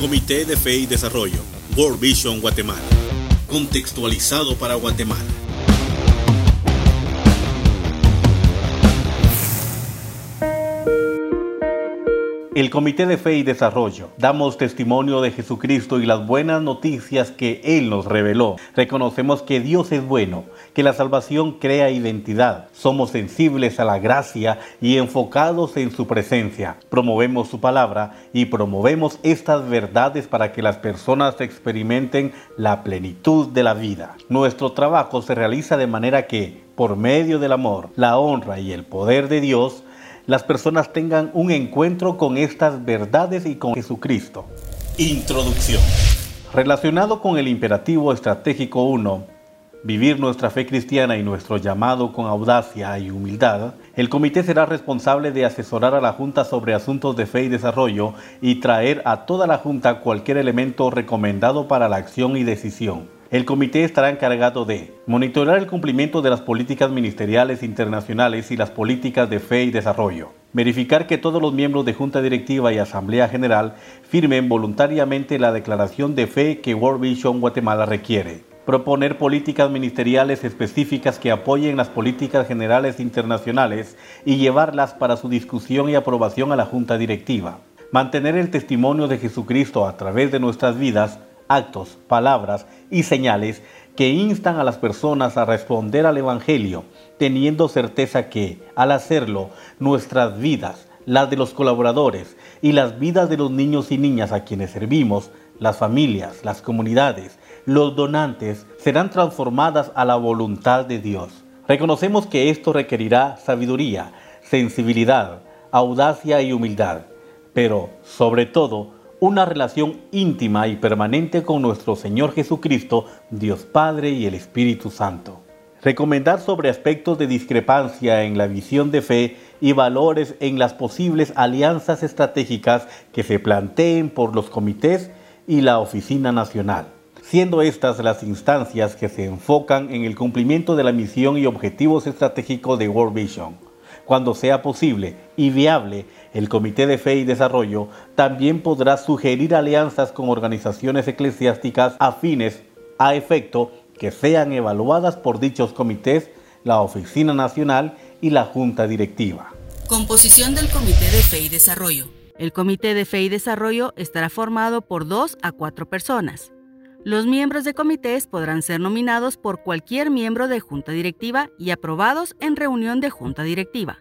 Comité de Fe y Desarrollo, World Vision Guatemala. Contextualizado para Guatemala. El Comité de Fe y Desarrollo. Damos testimonio de Jesucristo y las buenas noticias que Él nos reveló. Reconocemos que Dios es bueno, que la salvación crea identidad. Somos sensibles a la gracia y enfocados en su presencia. Promovemos su palabra y promovemos estas verdades para que las personas experimenten la plenitud de la vida. Nuestro trabajo se realiza de manera que, por medio del amor, la honra y el poder de Dios, las personas tengan un encuentro con estas verdades y con Jesucristo. Introducción. Relacionado con el imperativo estratégico 1, vivir nuestra fe cristiana y nuestro llamado con audacia y humildad, el comité será responsable de asesorar a la Junta sobre asuntos de fe y desarrollo y traer a toda la Junta cualquier elemento recomendado para la acción y decisión. El comité estará encargado de monitorear el cumplimiento de las políticas ministeriales internacionales y las políticas de fe y desarrollo, verificar que todos los miembros de Junta Directiva y Asamblea General firmen voluntariamente la declaración de fe que World Vision Guatemala requiere, proponer políticas ministeriales específicas que apoyen las políticas generales internacionales y llevarlas para su discusión y aprobación a la Junta Directiva, mantener el testimonio de Jesucristo a través de nuestras vidas, actos, palabras y señales que instan a las personas a responder al Evangelio, teniendo certeza que, al hacerlo, nuestras vidas, las de los colaboradores y las vidas de los niños y niñas a quienes servimos, las familias, las comunidades, los donantes, serán transformadas a la voluntad de Dios. Reconocemos que esto requerirá sabiduría, sensibilidad, audacia y humildad, pero sobre todo una relación íntima y permanente con nuestro Señor Jesucristo, Dios Padre y el Espíritu Santo. Recomendar sobre aspectos de discrepancia en la visión de fe y valores en las posibles alianzas estratégicas que se planteen por los comités y la Oficina Nacional, siendo estas las instancias que se enfocan en el cumplimiento de la misión y objetivos estratégicos de World Vision cuando sea posible y viable, el Comité de Fe y Desarrollo también podrá sugerir alianzas con organizaciones eclesiásticas afines a efecto que sean evaluadas por dichos comités, la Oficina Nacional y la Junta Directiva. Composición del Comité de Fe y Desarrollo. El Comité de Fe y Desarrollo estará formado por dos a cuatro personas. Los miembros de comités podrán ser nominados por cualquier miembro de junta directiva y aprobados en reunión de junta directiva.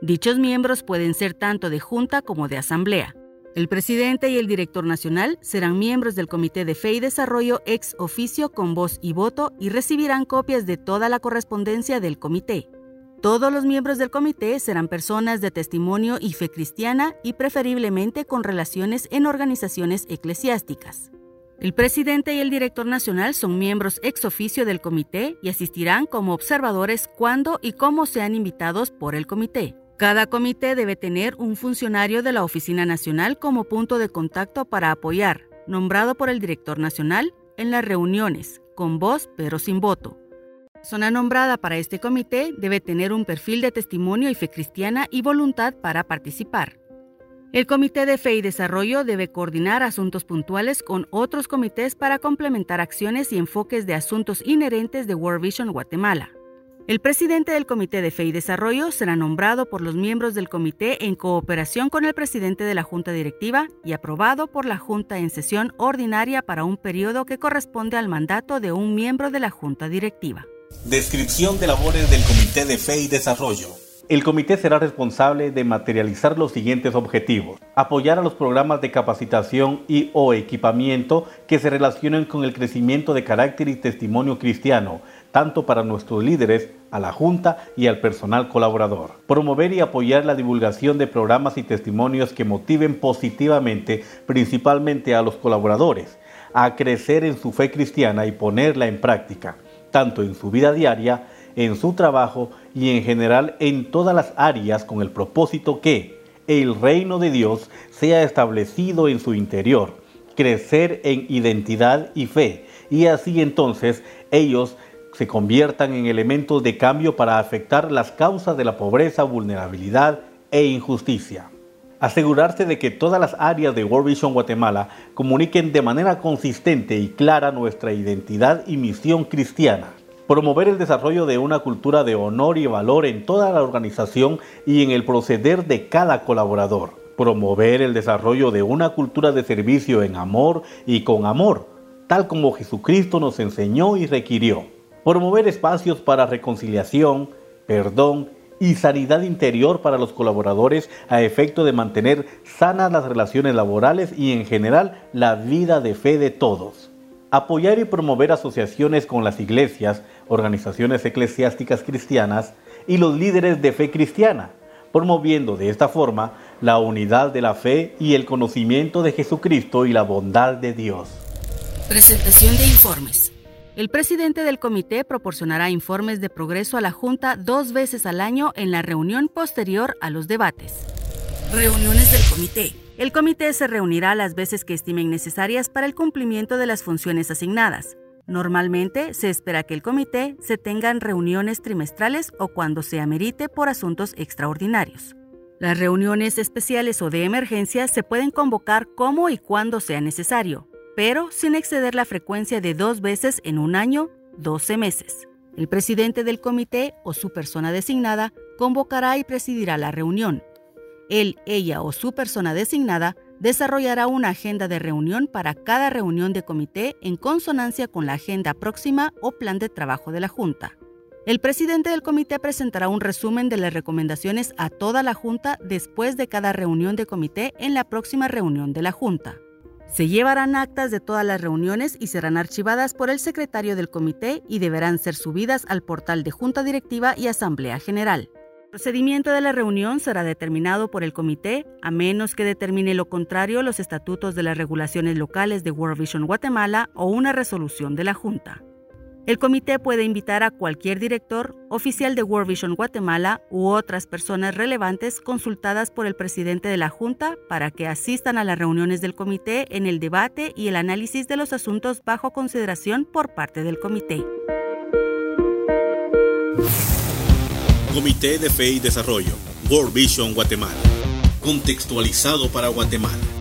Dichos miembros pueden ser tanto de junta como de asamblea. El presidente y el director nacional serán miembros del Comité de Fe y Desarrollo ex oficio con voz y voto y recibirán copias de toda la correspondencia del comité. Todos los miembros del comité serán personas de testimonio y fe cristiana y preferiblemente con relaciones en organizaciones eclesiásticas. El presidente y el director nacional son miembros ex oficio del comité y asistirán como observadores cuando y cómo sean invitados por el comité. Cada comité debe tener un funcionario de la Oficina Nacional como punto de contacto para apoyar, nombrado por el director nacional, en las reuniones, con voz pero sin voto. Persona nombrada para este comité debe tener un perfil de testimonio y fe cristiana y voluntad para participar. El Comité de Fe y Desarrollo debe coordinar asuntos puntuales con otros comités para complementar acciones y enfoques de asuntos inherentes de World Vision Guatemala. El presidente del Comité de Fe y Desarrollo será nombrado por los miembros del comité en cooperación con el presidente de la Junta Directiva y aprobado por la Junta en sesión ordinaria para un periodo que corresponde al mandato de un miembro de la Junta Directiva. Descripción de labores del Comité de Fe y Desarrollo. El comité será responsable de materializar los siguientes objetivos. Apoyar a los programas de capacitación y o equipamiento que se relacionen con el crecimiento de carácter y testimonio cristiano, tanto para nuestros líderes, a la Junta y al personal colaborador. Promover y apoyar la divulgación de programas y testimonios que motiven positivamente, principalmente a los colaboradores, a crecer en su fe cristiana y ponerla en práctica, tanto en su vida diaria, en su trabajo y en general en todas las áreas con el propósito que el reino de Dios sea establecido en su interior, crecer en identidad y fe, y así entonces ellos se conviertan en elementos de cambio para afectar las causas de la pobreza, vulnerabilidad e injusticia. Asegurarse de que todas las áreas de World Vision Guatemala comuniquen de manera consistente y clara nuestra identidad y misión cristiana. Promover el desarrollo de una cultura de honor y valor en toda la organización y en el proceder de cada colaborador. Promover el desarrollo de una cultura de servicio en amor y con amor, tal como Jesucristo nos enseñó y requirió. Promover espacios para reconciliación, perdón y sanidad interior para los colaboradores a efecto de mantener sanas las relaciones laborales y en general la vida de fe de todos. Apoyar y promover asociaciones con las iglesias, organizaciones eclesiásticas cristianas y los líderes de fe cristiana, promoviendo de esta forma la unidad de la fe y el conocimiento de Jesucristo y la bondad de Dios. Presentación de informes. El presidente del comité proporcionará informes de progreso a la Junta dos veces al año en la reunión posterior a los debates. Reuniones del comité. El comité se reunirá las veces que estimen necesarias para el cumplimiento de las funciones asignadas. Normalmente se espera que el comité se tengan reuniones trimestrales o cuando se amerite por asuntos extraordinarios. Las reuniones especiales o de emergencia se pueden convocar como y cuando sea necesario, pero sin exceder la frecuencia de dos veces en un año, 12 meses. El presidente del comité o su persona designada convocará y presidirá la reunión. Él, ella o su persona designada desarrollará una agenda de reunión para cada reunión de comité en consonancia con la agenda próxima o plan de trabajo de la Junta. El presidente del comité presentará un resumen de las recomendaciones a toda la Junta después de cada reunión de comité en la próxima reunión de la Junta. Se llevarán actas de todas las reuniones y serán archivadas por el secretario del comité y deberán ser subidas al portal de Junta Directiva y Asamblea General. Procedimiento de la reunión será determinado por el comité, a menos que determine lo contrario los estatutos de las regulaciones locales de World Vision Guatemala o una resolución de la Junta. El comité puede invitar a cualquier director, oficial de World Vision Guatemala u otras personas relevantes consultadas por el presidente de la Junta para que asistan a las reuniones del comité en el debate y el análisis de los asuntos bajo consideración por parte del comité. Comité de Fe y Desarrollo, World Vision Guatemala. Contextualizado para Guatemala.